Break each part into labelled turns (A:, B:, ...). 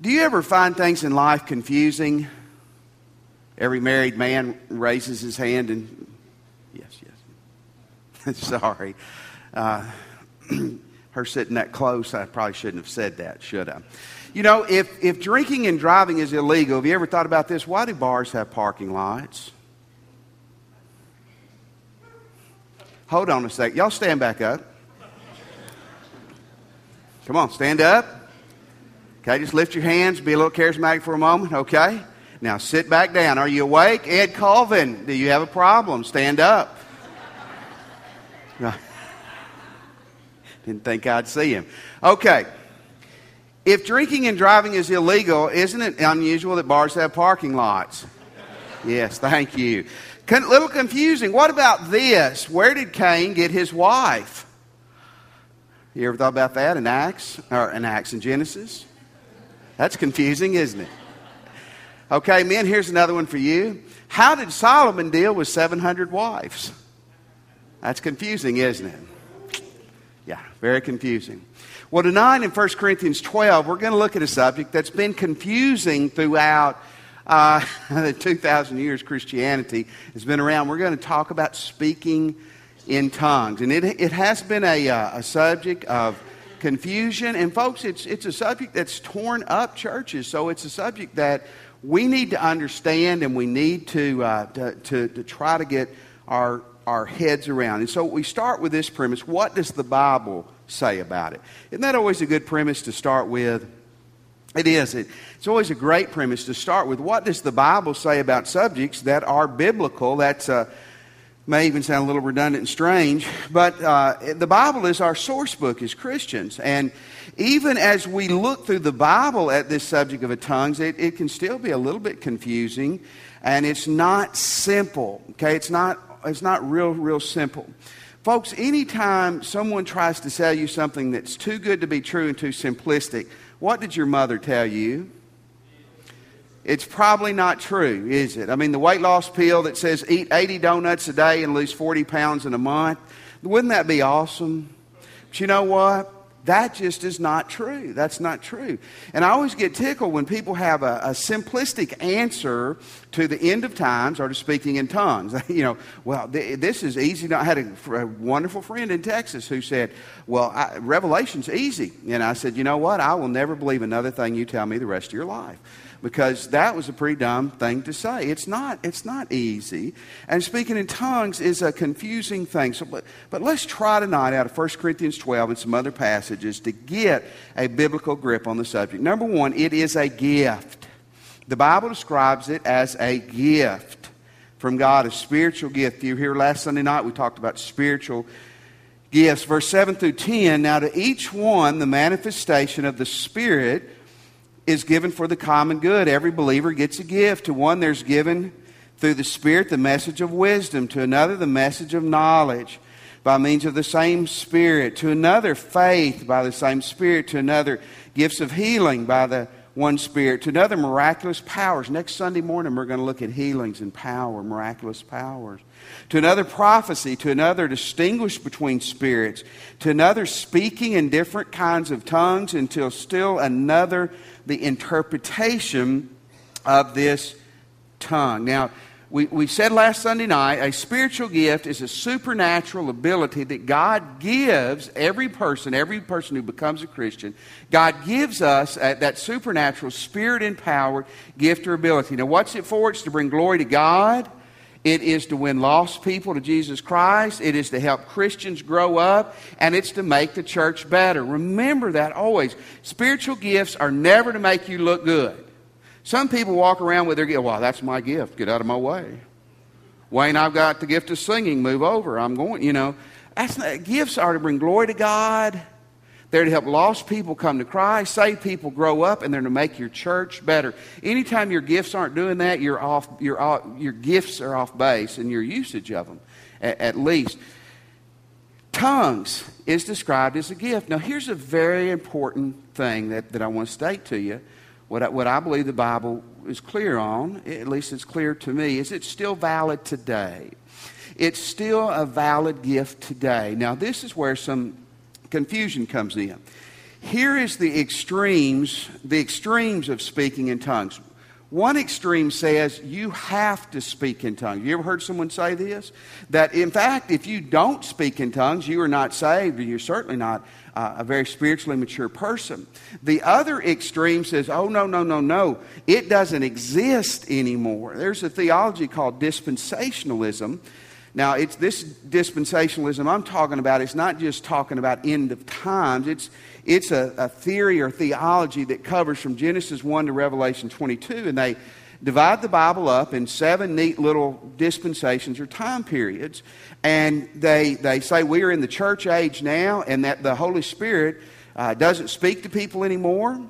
A: Do you ever find things in life confusing? Every married man raises his hand and, yes, yes. Sorry. Uh, her sitting that close, I probably shouldn't have said that, should I? You know, if, if drinking and driving is illegal, have you ever thought about this? Why do bars have parking lots? Hold on a sec. Y'all stand back up. Come on, stand up. Okay, just lift your hands, be a little charismatic for a moment, okay? Now sit back down. Are you awake? Ed Colvin, do you have a problem? Stand up. Didn't think I'd see him. Okay. If drinking and driving is illegal, isn't it unusual that bars have parking lots? Yes, thank you. A little confusing. What about this? Where did Cain get his wife? You ever thought about that in Acts or in Acts in Genesis? That's confusing, isn't it? Okay, men, here's another one for you. How did Solomon deal with 700 wives? That's confusing, isn't it? Yeah, very confusing. Well, tonight in 1 Corinthians 12, we're going to look at a subject that's been confusing throughout uh, the 2,000 years Christianity has been around. We're going to talk about speaking in tongues. And it, it has been a, uh, a subject of confusion. And, folks, it's, it's a subject that's torn up churches. So it's a subject that we need to understand and we need to, uh, to, to, to, try to get our, our heads around. And so we start with this premise what does the Bible say about it? Isn't that always a good premise to start with? It is. It, it's always a great premise to start with. What does the Bible say about subjects that are biblical? That's uh, may even sound a little redundant and strange, but uh, the Bible is our source book as Christians. And even as we look through the Bible at this subject of tongues, it, it can still be a little bit confusing, and it's not simple. Okay, it's not it's not real real simple. Folks, anytime someone tries to sell you something that's too good to be true and too simplistic, what did your mother tell you? It's probably not true, is it? I mean, the weight loss pill that says eat 80 donuts a day and lose 40 pounds in a month, wouldn't that be awesome? But you know what? That just is not true. That's not true. And I always get tickled when people have a, a, simplistic answer to the end of times or to speaking in tongues. you know, well, th- this is easy. I had a, a, wonderful friend in Texas who said, Well, I, Revelation's easy. And I said, You know what? I will never believe another thing you tell me the rest of your life because that was a pretty dumb thing to say. It's not, it's not easy. And speaking in tongues is a confusing thing. So, but, but let's try tonight out of 1 Corinthians 12 and some other passages to get a biblical grip on the subject. Number one, it is a gift. The Bible describes it as a gift from God, a spiritual gift. You here last Sunday night, we talked about spiritual gifts. Verse 7 through 10 Now to each one, the manifestation of the Spirit is given for the common good. Every believer gets a gift. To one, there's given through the Spirit the message of wisdom, to another, the message of knowledge by means of the same Spirit, to another, faith by the same Spirit, to another, gifts of healing by the one Spirit, to another, miraculous powers. Next Sunday morning, we're going to look at healings and power, miraculous powers. To another, prophecy. To another, distinguish between spirits. To another, speaking in different kinds of tongues. Until still another, the interpretation of this tongue. Now, we, we said last Sunday night a spiritual gift is a supernatural ability that God gives every person, every person who becomes a Christian. God gives us uh, that supernatural spirit empowered gift or ability. Now, what's it for? It's to bring glory to God. It is to win lost people to Jesus Christ. It is to help Christians grow up. And it's to make the church better. Remember that always. Spiritual gifts are never to make you look good. Some people walk around with their gift. Well, that's my gift. Get out of my way. Wayne, I've got the gift of singing. Move over. I'm going, you know. That's not, gifts are to bring glory to God they're to help lost people come to Christ, save people grow up, and they're to make your church better. Anytime your gifts aren't doing that, you're off, you're off, your gifts are off base in your usage of them, at, at least. Tongues is described as a gift. Now, here's a very important thing that, that I want to state to you. What I, what I believe the Bible is clear on, at least it's clear to me, is it's still valid today. It's still a valid gift today. Now, this is where some confusion comes in. here is the extremes, the extremes of speaking in tongues. One extreme says you have to speak in tongues. You ever heard someone say this? That in fact, if you don't speak in tongues, you are not saved, or you're certainly not a very spiritually mature person. The other extreme says, oh, no, no, no, no. It doesn't exist anymore. There's a theology called dispensationalism. Now, it's this dispensationalism I'm talking about. It's not just talking about end of times. It's it's a, a theory or theology that covers from Genesis 1 to Revelation 22, and they divide the Bible up in seven neat little dispensations or time periods. And they, they say we are in the church age now and that the Holy Spirit uh, doesn't speak to people anymore,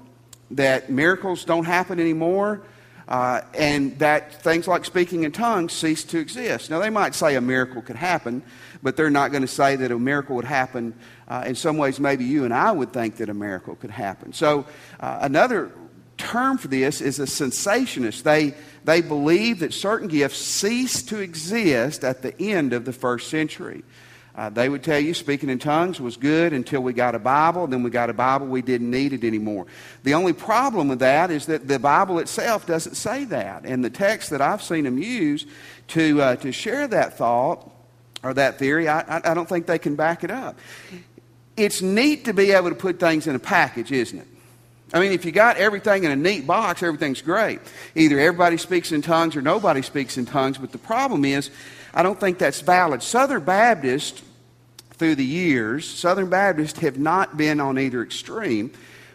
A: that miracles don't happen anymore, uh, and that things like speaking in tongues cease to exist. Now, they might say a miracle could happen, but they're not going to say that a miracle would happen. Uh, in some ways, maybe you and I would think that a miracle could happen. So, uh, another term for this is a cessationist. They, they believe that certain gifts cease to exist at the end of the first century. Uh, they would tell you speaking in tongues was good until we got a Bible. Then we got a Bible, we didn't need it anymore. The only problem with that is that the Bible itself doesn't say that. And the text that I've seen them use to, uh, to share that thought or that theory, I, I don't think they can back it up. It's neat to be able to put things in a package, isn't it? I mean, if you got everything in a neat box, everything's great. Either everybody speaks in tongues or nobody speaks in tongues, but the problem is, I don't think that's valid. Southern Baptists, through the years, Southern Baptists have not been on either extreme.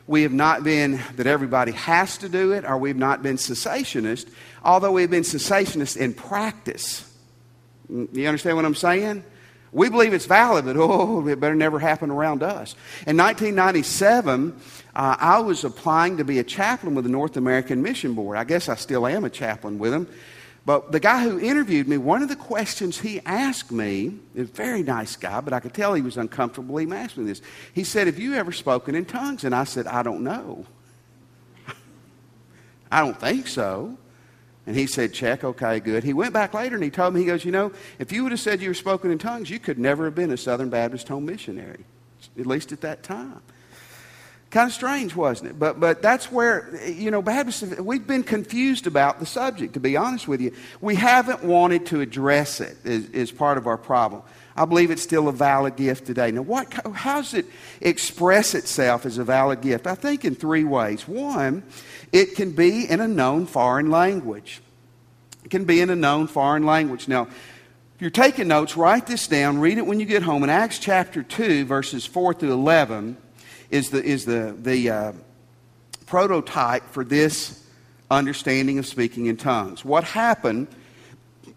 A: We have not been that everybody has to do it, or we've not been cessationist, although we've been cessationist in practice. Mm, you understand what I'm saying? We believe it's valid, but oh, it better never happen around us. In 1997, uh, I was applying to be a chaplain with the North American Mission Board. I guess I still am a chaplain with them. But the guy who interviewed me, one of the questions he asked me, a very nice guy, but I could tell he was uncomfortable. He asked me this. He said, Have you ever spoken in tongues? And I said, I don't know. I don't think so. And he said, Check, okay, good. He went back later and he told me, He goes, You know, if you would have said you were spoken in tongues, you could never have been a Southern Baptist home missionary, at least at that time. Kind of strange, wasn't it? But, but that's where, you know, Baptists, we've been confused about the subject, to be honest with you. We haven't wanted to address it as, as part of our problem. I believe it's still a valid gift today. Now, what, how does it express itself as a valid gift? I think in three ways. One, it can be in a known foreign language. It can be in a known foreign language. Now, if you're taking notes, write this down, read it when you get home. In Acts chapter 2, verses 4 through 11, is the, is the, the uh, prototype for this understanding of speaking in tongues. What happened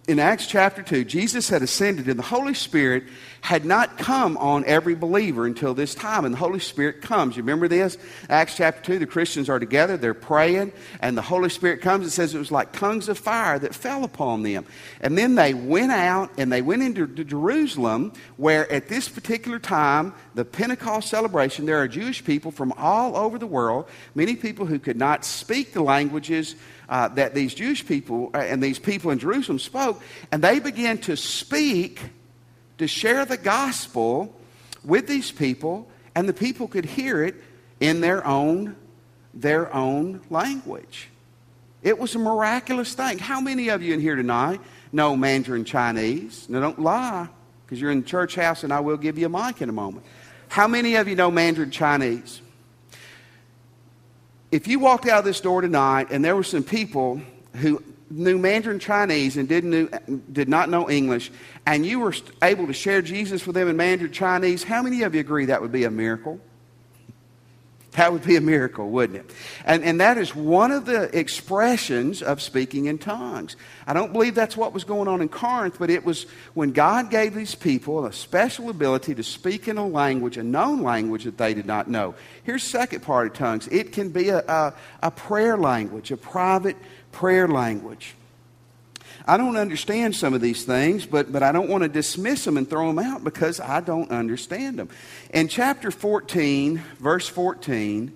A: in Acts chapter 2, Jesus had ascended, and the Holy Spirit had not come on every believer until this time. And the Holy Spirit comes. You remember this? Acts chapter 2, the Christians are together, they're praying, and the Holy Spirit comes. and says it was like tongues of fire that fell upon them. And then they went out and they went into Jerusalem, where at this particular time, the Pentecost celebration, there are Jewish people from all over the world, many people who could not speak the languages uh, that these Jewish people uh, and these people in Jerusalem spoke, and they began to speak, to share the gospel with these people, and the people could hear it in their own, their own language. It was a miraculous thing. How many of you in here tonight know Mandarin Chinese? Now, don't lie, because you're in the church house, and I will give you a mic in a moment. How many of you know Mandarin Chinese? if you walked out of this door tonight and there were some people who knew Mandarin Chinese and didn't knew, did not know English, and you were able to share Jesus with them in Mandarin Chinese, how many of you agree that would be a miracle? That would be a miracle, wouldn't it? And, and that is one of the expressions of speaking in tongues. I don't believe that's what was going on in Corinth, but it was when God gave these people a special ability to speak in a language, a known language that they did not know. Here's second part of tongues it can be a, a, a prayer language, a private prayer language. I don't understand some of these things, but, but I don't want to dismiss them and throw them out because I don't understand them. In chapter 14, verse 14,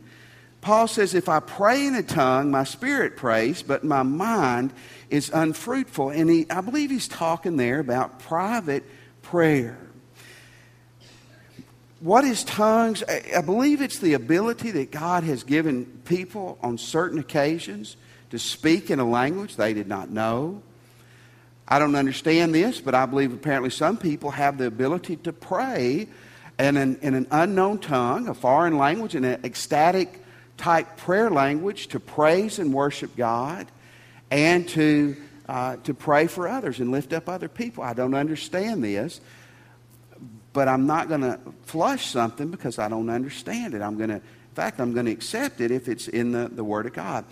A: Paul says, If I pray in a tongue, my spirit prays, but my mind is unfruitful. And he, I believe he's talking there about private prayer. what is tongues? I believe it's the ability that God has given people on certain occasions to speak in a language they did not know. I don't understand this, but I believe apparently some people have the ability to pray in an, in an unknown tongue, a foreign language, in an ecstatic type prayer language to praise and worship God and to, uh, to pray for others and lift up other people. I don't understand this, but I'm not going to flush something because I don't understand it. I'm going to, in fact, I'm going to accept it if it's in the, the Word of God.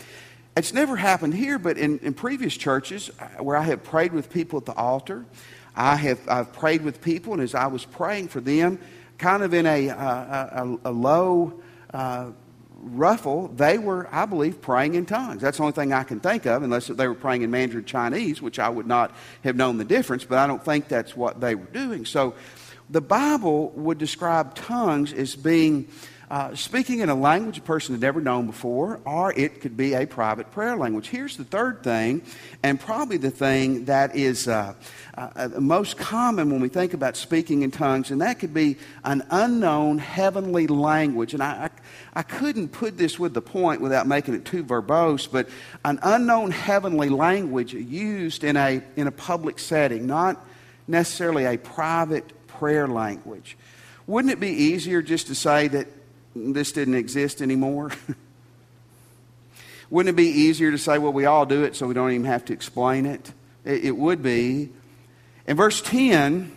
A: It's never happened here, but in, in previous churches uh, where I have prayed with people at the altar, I have I've prayed with people, and as I was praying for them, kind of in a, a, a, a low uh, ruffle, they were, I believe, praying in tongues. That's the only thing I can think of, unless they were praying in Mandarin Chinese, which I would not have known the difference, but I don't think that's what they were doing. So the Bible would describe tongues as being uh, speaking in a language a person had never known before, or it could be a private prayer language. Here's the third thing, and probably the thing that is uh, uh, most common when we think about speaking in tongues, and that could be an unknown heavenly language. And I, I, I couldn't put this with the point without making it too verbose, but an unknown heavenly language used in a, in a public setting, not necessarily a private prayer language. Wouldn't it be easier just to say that this didn't exist anymore? Wouldn't it be easier to say, well, we all do it so we don't even have to explain it? It, it would be. In verse 10,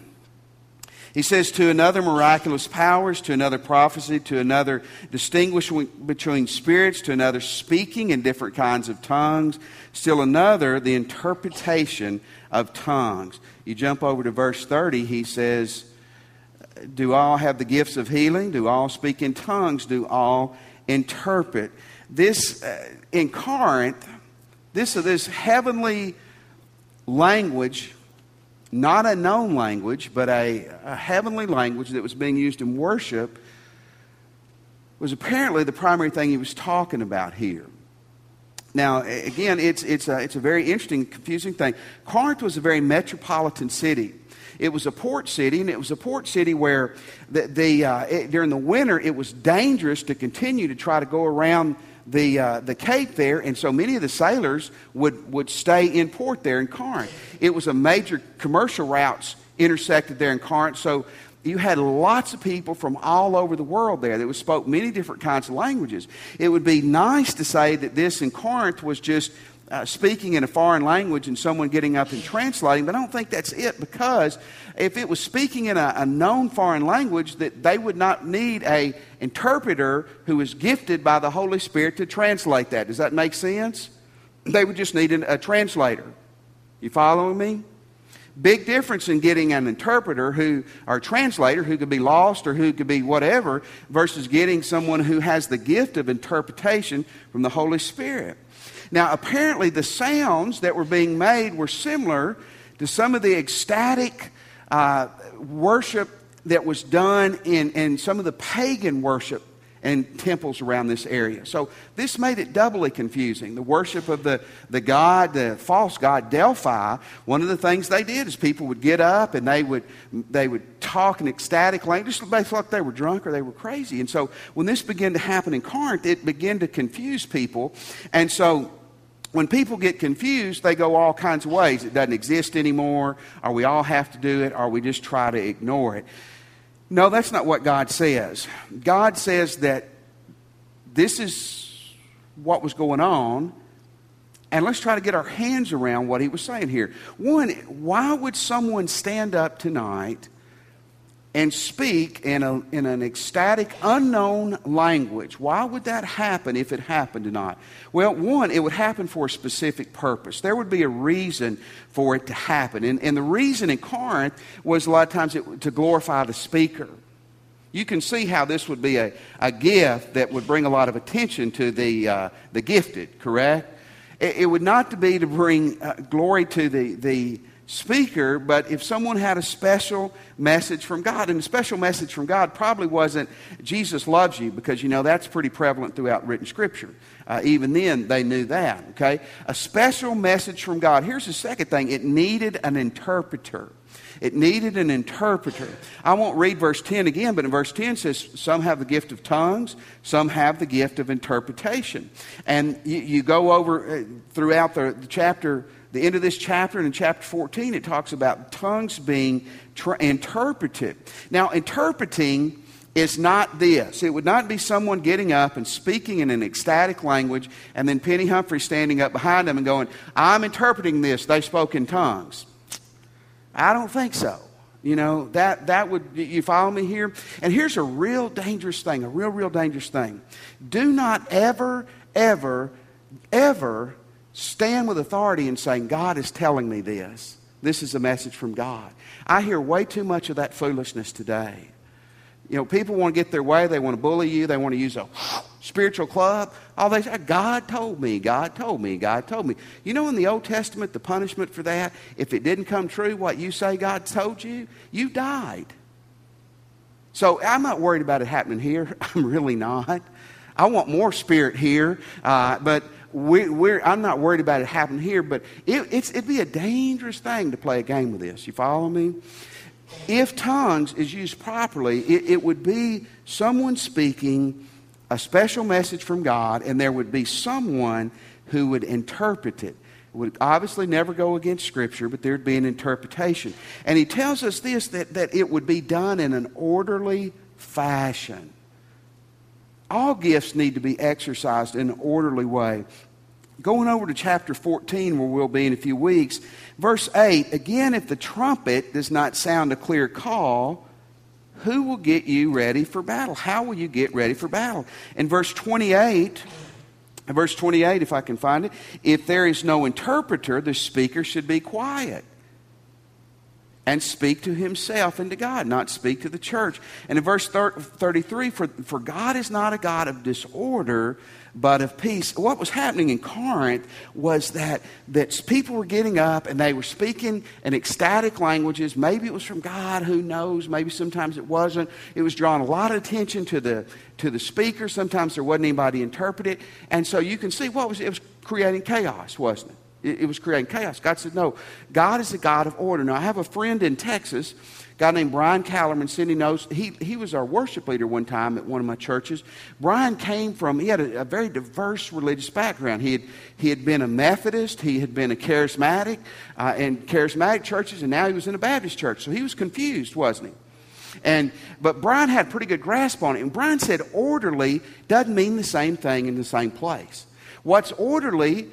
A: he says, to another miraculous powers, to another prophecy, to another distinguishing between spirits, to another speaking in different kinds of tongues, still another the interpretation of tongues. You jump over to verse 30, he says, do all have the gifts of healing? Do all speak in tongues? Do all interpret? This, uh, in Corinth, this, uh, this heavenly language, not a known language, but a, a heavenly language that was being used in worship, was apparently the primary thing he was talking about here. Now, again, it's, it's, a, it's a very interesting, confusing thing. Corinth was a very metropolitan city. It was a port city, and it was a port city where the, the, uh, it, during the winter it was dangerous to continue to try to go around the, uh, the cape there, and so many of the sailors would, would stay in port there in Corinth. It was a major commercial routes intersected there in Corinth, so you had lots of people from all over the world there that spoke many different kinds of languages. It would be nice to say that this in Corinth was just uh, speaking in a foreign language and someone getting up and translating, but I don't think that's it because if it was speaking in a, a known foreign language, that they would not need a interpreter who is gifted by the Holy Spirit to translate that. Does that make sense? They would just need a, a translator. You following me? Big difference in getting an interpreter who, or translator who could be lost or who could be whatever, versus getting someone who has the gift of interpretation from the Holy Spirit. Now, apparently, the sounds that were being made were similar to some of the ecstatic uh, worship that was done in, in some of the pagan worship and temples around this area. So this made it doubly confusing. The worship of the, the god, the false god Delphi, one of the things they did is people would get up and they would, they would talk in ecstatic language, just basically like they were drunk or they were crazy. And so when this began to happen in Corinth, it began to confuse people. And so when people get confused, they go all kinds of ways. It doesn't exist anymore, or we all have to do it, or we just try to ignore it. No, that's not what God says. God says that this is what was going on, and let's try to get our hands around what he was saying here. One, why would someone stand up tonight and speak in, a, in an ecstatic, unknown language. Why would that happen if it happened tonight? Well, one, it would happen for a specific purpose. There would be a reason for it to happen. And, and the reason in Corinth was a lot of times it, to glorify the speaker. You can see how this would be a, a gift that would bring a lot of attention to the, uh, the gifted, correct? It, it, would not be to bring uh, glory to the, the speaker, but if someone had a special message from God, and the special message from God probably wasn't Jesus loves you, because you know that's pretty prevalent throughout written scripture. Uh, even then, they knew that, okay? A special message from God. Here's the second thing it needed an interpreter. It needed an interpreter. I won't read verse 10 again, but in verse 10 says, Some have the gift of tongues, some have the gift of interpretation. And you, you go over uh, throughout the, the, chapter, the end of this chapter, and in chapter 14, it talks about tongues being tra- interpreted. Now, interpreting is not this. It would not be someone getting up and speaking in an ecstatic language and then Penny Humphrey standing up behind them and going, I'm interpreting this. They spoke in tongues. I don't think so. You know, that, that would, you follow me here? And here's a real dangerous thing, a real, real dangerous thing. Do not ever, ever, ever stand with authority and saying, God is telling me this. This is a message from God. I hear way too much of that foolishness today. You know, people want to get their way. They want to bully you. They want to use a spiritual club. All they say, God told me, God told me, God told me. You know, in the Old Testament, the punishment for that, if it didn't come true, what you say God told you, you died. So I'm not worried about it happening here. I'm really not. I want more spirit here, uh, but we, I'm not worried about it happening here. But it, it'd be a dangerous thing to play a game with this. You follow me? if tongues is used properly, it, it, would be someone speaking a special message from God, and there would be someone who would interpret it. It would obviously never go against Scripture, but there'd be an interpretation. And he tells us this that, that it would be done in an orderly fashion. All gifts need to be exercised in an orderly way. Going over to chapter 14, where we'll be in a few weeks, verse 8 again, if the trumpet does not sound a clear call, who will get you ready for battle? How will you get ready for battle? In verse 28, verse 28, if I can find it, if there is no interpreter, the speaker should be quiet and speak to himself and to God, not speak to the church. And in verse 33, for, for God is not a God of disorder, but of peace. What was happening in Corinth was that, that people were getting up and they were speaking in ecstatic languages. Maybe it was from God, who knows? Maybe sometimes it wasn't. It was drawing a lot of attention to the, to the speaker. Sometimes there wasn't anybody to interpret it. And so you can see what was it was creating chaos, wasn't it? It, it was creating chaos. God said, No, God is a God of order. Now, I have a friend in Texas a guy named Brian Callerman. Cindy knows he, he was our worship leader one time at one of my churches. Brian came from, he had a, a very diverse religious background. He had, he had been a Methodist, he had been a charismatic uh, in charismatic churches, and now he was in a Baptist church. So he was confused, wasn't he? And, but Brian had a pretty good grasp on it. And Brian said orderly doesn't mean the same thing in the same place. What's orderly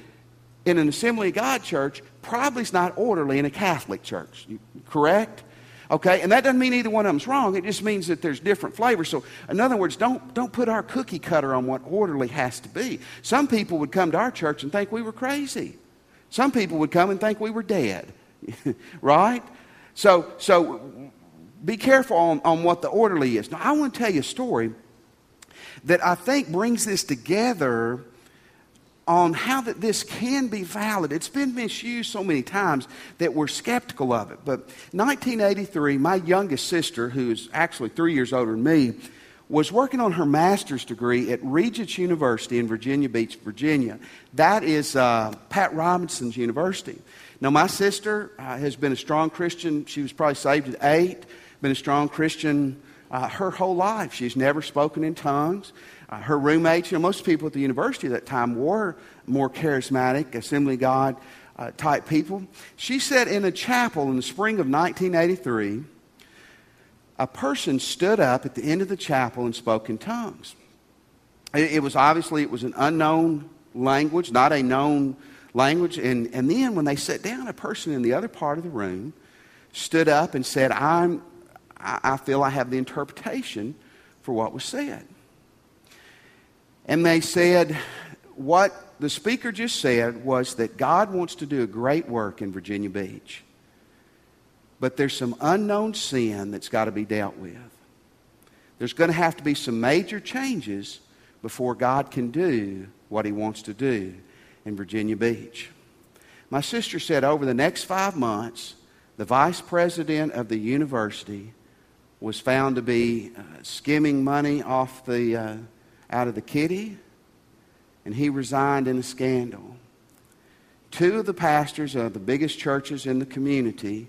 A: in an Assembly of God church probably is not orderly in a Catholic church. Correct? Okay, and that doesn't mean either one of them's wrong. It just means that there's different flavors. So, in other words, don't, don't put our cookie cutter on what orderly has to be. Some people would come to our church and think we were crazy. Some people would come and think we were dead. right? So, so be careful on, on what the orderly is. Now, I want to tell you a story that I think brings this together on how that this can be valid. It's been misused so many times that we're skeptical of it. But 1983, my youngest sister, who is actually three years older than me, was working on her master's degree at Regents University in Virginia Beach, Virginia. That is uh, Pat Robertson's university. Now, my sister uh, has been a strong Christian. She was probably saved at eight, been a strong Christian uh, her whole life. She's never spoken in tongues. Uh, her roommates, you know, most people at the university at that time were more charismatic, Assembly God uh, type people. She said in a chapel in the spring of 1983, a person stood up at the end of the chapel and spoke in tongues. It, it was obviously it was an unknown language, not a known language. And, and then when they sat down, a person in the other part of the room stood up and said, I'm, I feel I have the interpretation for what was said. And they said, what the speaker just said was that God wants to do a great work in Virginia Beach. But there's some unknown sin that's got to be dealt with. There's going to have to be some major changes before God can do what he wants to do in Virginia Beach. My sister said over the next five months, the vice president of the university was found to be uh, skimming money off the uh, out of the kitty, and he resigned in a scandal. Two of the pastors of the biggest churches in the community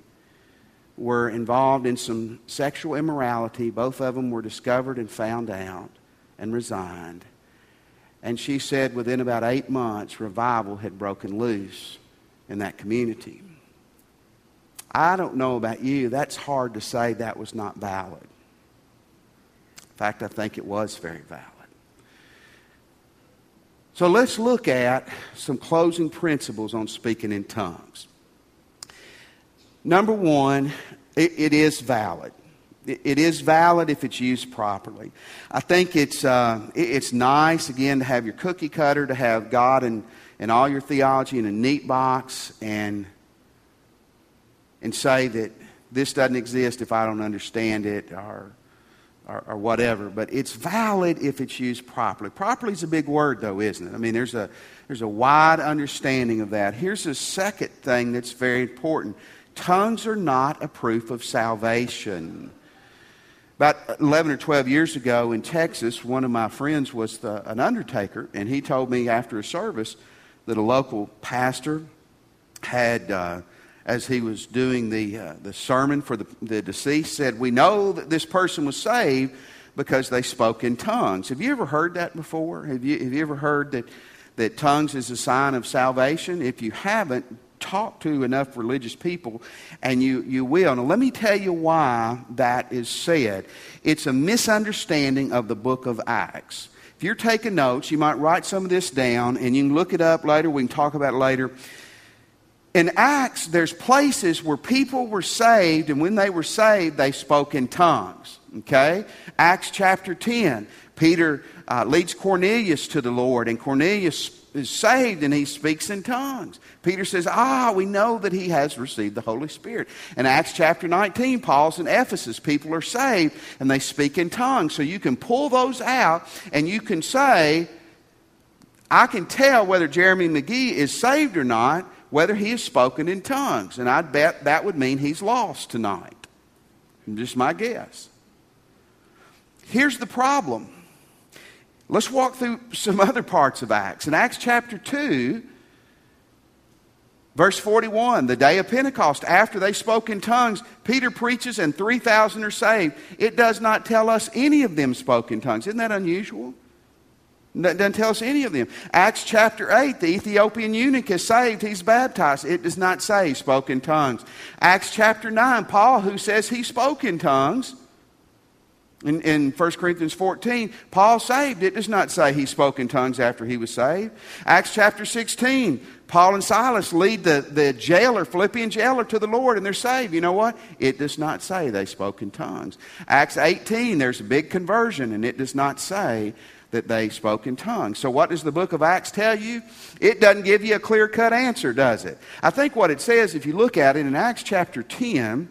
A: were involved in some sexual immorality. Both of them were discovered and found out and resigned. And she said within about eight months, revival had broken loose in that community. I don't know about you, that's hard to say that was not valid. In fact, I think it was very valid. So let's look at some closing principles on speaking in tongues. Number one, it, it is valid. It, it is valid if it's used properly. I think it's, uh, it, it's nice, again, to have your cookie cutter, to have God and, and all your theology in a neat box and, and say that this doesn't exist if I don't understand it or, or, or, whatever. But it's valid if it's used properly. Properly is a big word, though, isn't it? I mean, there's a, there's a wide understanding of that. Here's a second thing that's very important Tongues are not a proof of salvation. About 11 or 12 years ago in Texas, one of my friends was the, an undertaker, and he told me after a service that a local pastor had, uh, as he was doing the, uh, the sermon for the, the deceased, said, We know that this person was saved because they spoke in tongues. Have you ever heard that before? Have you, have you ever heard that, that tongues is a sign of salvation? If you haven't, talk to enough religious people, and you, you will. Now, let me tell you why that is said. It's a misunderstanding of the book of Acts. If you're taking notes, you might write some of this down, and you can look it up later. We can talk about it later. In Acts, there's places where people were saved, and when they were saved, they spoke in tongues. Okay? Acts chapter 10. Peter uh, leads Cornelius to the Lord, and Cornelius is saved and he speaks in tongues. Peter says, Ah, we know that he has received the Holy Spirit. In Acts chapter 19, Paul's in Ephesus. People are saved and they speak in tongues. So you can pull those out and you can say, I can tell whether Jeremy McGee is saved or not, whether he has spoken in tongues. And I bet that would mean he's lost tonight. Just my guess. Here's the problem Let's walk through some other parts of Acts. In Acts chapter 2, verse 41, the day of Pentecost, after they spoke in tongues, Peter preaches and 3,000 are saved. It does not tell us any of them spoke in tongues. Isn't that unusual? Doesn't tell us any of them. Acts chapter 8, the Ethiopian eunuch is saved. He's baptized. It does not say he spoke in tongues. Acts chapter 9, Paul, who says he spoke in tongues, in, in 1 Corinthians 14, Paul saved. It does not say he spoke in tongues after he was saved. Acts chapter 16, Paul and Silas lead the, the jailer, Philippian jailer, to the Lord and they're saved. You know what? It does not say they spoke in tongues. Acts 18, there's a big conversion and it does not say that they spoke in tongues. So, what does the book of Acts tell you? It doesn't give you a clear cut answer, does it? I think what it says, if you look at it in Acts chapter 10,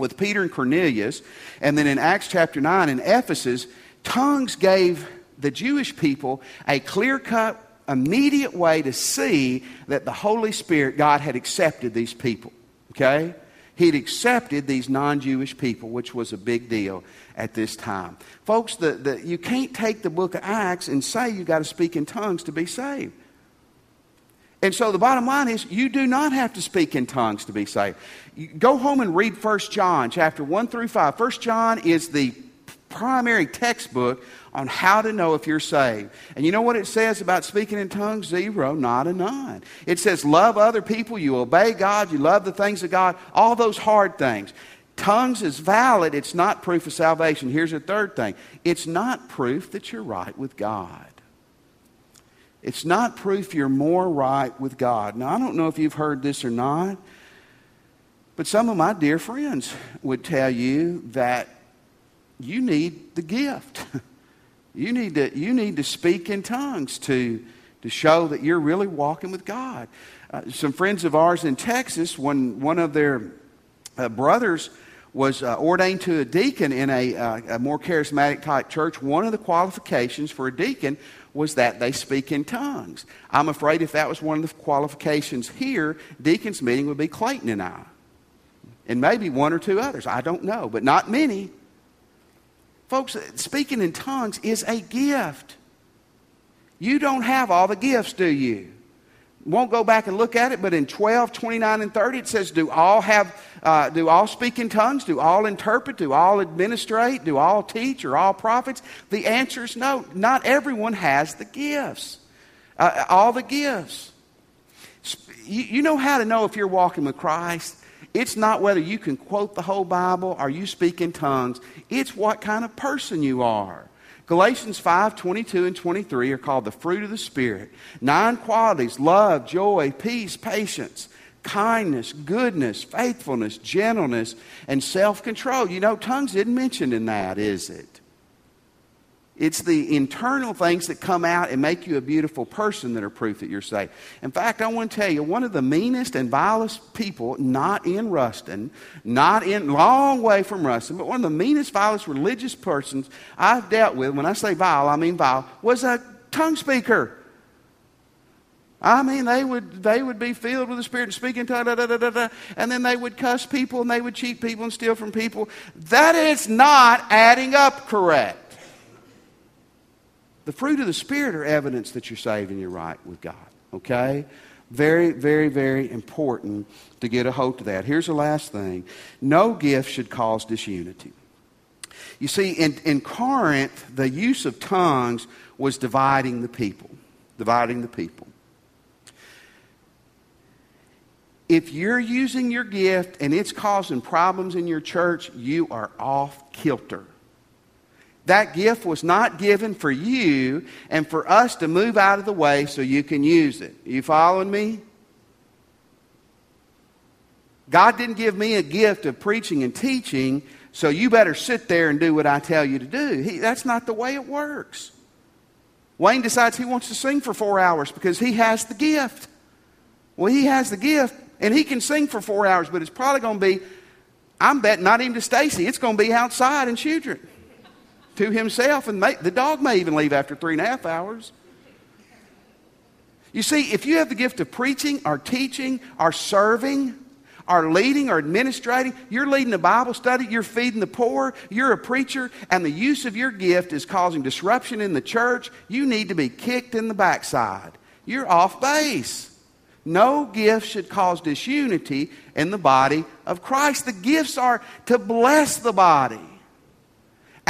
A: with Peter and Cornelius. And then in Acts chapter 9 in Ephesus, tongues gave the Jewish people a clear cut, immediate way to see that the Holy Spirit, God had accepted these people. Okay? He'd accepted these non Jewish people, which was a big deal at this time. Folks, the, the, you can't take the book of Acts and say you've got to speak in tongues to be saved. And so the bottom line is you do not have to speak in tongues to be saved. You go home and read 1 John chapter 1 through 5. 1 John is the primary textbook on how to know if you're saved. And you know what it says about speaking in tongues? Zero, not a nine. It says love other people, you obey God, you love the things of God, all those hard things. Tongues is valid, it's not proof of salvation. Here's a third thing it's not proof that you're right with God. It's not proof you're more right with God. Now, I don't know if you've heard this or not, but some of my dear friends would tell you that you need the gift. you, need to, you need to speak in tongues to, to show that you're really walking with God. Uh, some friends of ours in Texas, when one of their uh, brothers was uh, ordained to a deacon in a, uh, a more charismatic type church, one of the qualifications for a deacon was that they speak in tongues. I'm afraid if that was one of the qualifications here, deacon's meeting would be Clayton and I. And maybe one or two others. I don't know, but not many. Folks, speaking in tongues is a gift. You don't have all the gifts, do you? won't go back and look at it, but in 12, 29, and 30, it says, Do all have, uh, do all speak in tongues? Do all interpret? Do all administrate? Do all teach? Or all prophets? The answer is no. Not everyone has the gifts, uh, all the gifts. You, you know how to know if you're walking with Christ? It's not whether you can quote the whole Bible or you speak in tongues, it's what kind of person you are. Galatians 5 22 and 23 are called the fruit of the Spirit. Nine qualities love, joy, peace, patience, kindness, goodness, faithfulness, gentleness, and self control. You know, tongues isn't mentioned in that, is it? It's the internal things that come out and make you a beautiful person that are proof that you're saved. In fact, I want to tell you, one of the meanest and vilest people, not in Ruston, not in, long way from Ruston, but one of the meanest, vilest religious persons I've dealt with, when I say vile, I mean vile, was a tongue speaker. I mean, they would, they would be filled with the Spirit and speaking da, da, da, da, da, and then they would cuss people and they would cheat people and steal from people. That is not adding up correct. The fruit of the Spirit are evidence that you're saved and you're right with God. Okay? Very, very, very important to get a hold of that. Here's the last thing no gift should cause disunity. You see, in, in Corinth, the use of tongues was dividing the people. Dividing the people. If you're using your gift and it's causing problems in your church, you are off kilter. That gift was not given for you and for us to move out of the way so you can use it. Are you following me? God didn't give me a gift of preaching and teaching, so you better sit there and do what I tell you to do. He, that's not the way it works. Wayne decides he wants to sing for four hours because he has the gift. Well, he has the gift, and he can sing for four hours, but it's probably going to be, I'm betting not even to Stacy, it's going to be outside in Choudrant to himself, and may, the dog may even leave after three and a half hours. You see, if you have the gift of preaching or teaching or serving or leading or administrating, you're leading a Bible study, you're feeding the poor, you're a preacher, and the use of your gift is causing disruption in the church, you need to be kicked in the backside. You're off base. No gift should cause disunity in the body of Christ. The gifts are to bless the body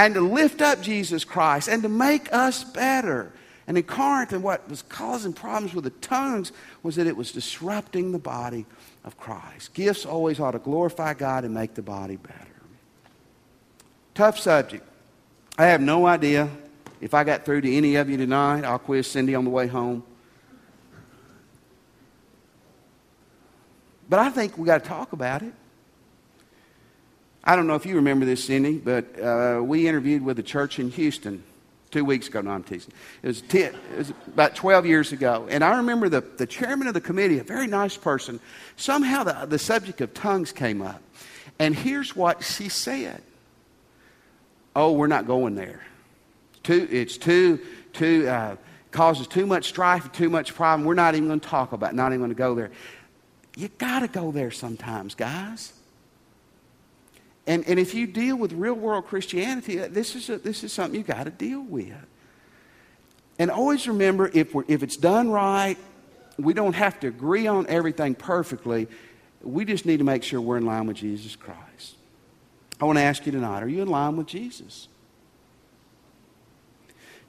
A: and to lift up Jesus Christ and to make us better. And in Corinth, and what was causing problems with the tongues was that it was disrupting the body of Christ. Gifts always ought to glorify God and make the body better. Tough subject. I have no idea if I got through to any of you tonight. I'll quiz Cindy on the way home. But I think we got to talk about it. I don't know if you remember this, Cindy, but uh, we interviewed with a church in Houston two weeks ago. No, I'm teasing. It was, it was about 12 years ago. And I remember the, the chairman of the committee, a very nice person, somehow the, the subject of tongues came up. And here's what she said Oh, we're not going there. Too, it's too, too, uh, causes too much strife, too much problem. We're not even going to talk about it, not even going to go there. You got to go there sometimes, guys. And, and if you deal with real world Christianity, uh, this is, a, this is something you got to deal with. And always remember if, we're, if it's done right, we don't have to agree on everything perfectly. We just need to make sure we're in line with Jesus Christ. I want to ask you tonight are you in line with Jesus?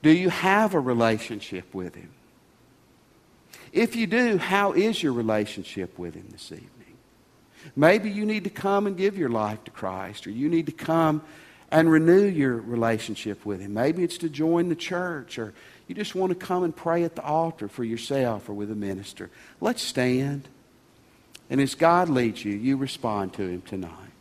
A: Do you have a relationship with Him? If you do, how is your relationship with Him this evening? Maybe you need to come and give your life to Christ, or you need to come and renew your relationship with Him. Maybe it's to join the church, or you just want to come and pray at the altar for yourself or with a minister. Let's stand. And as God leads you, you respond to Him tonight.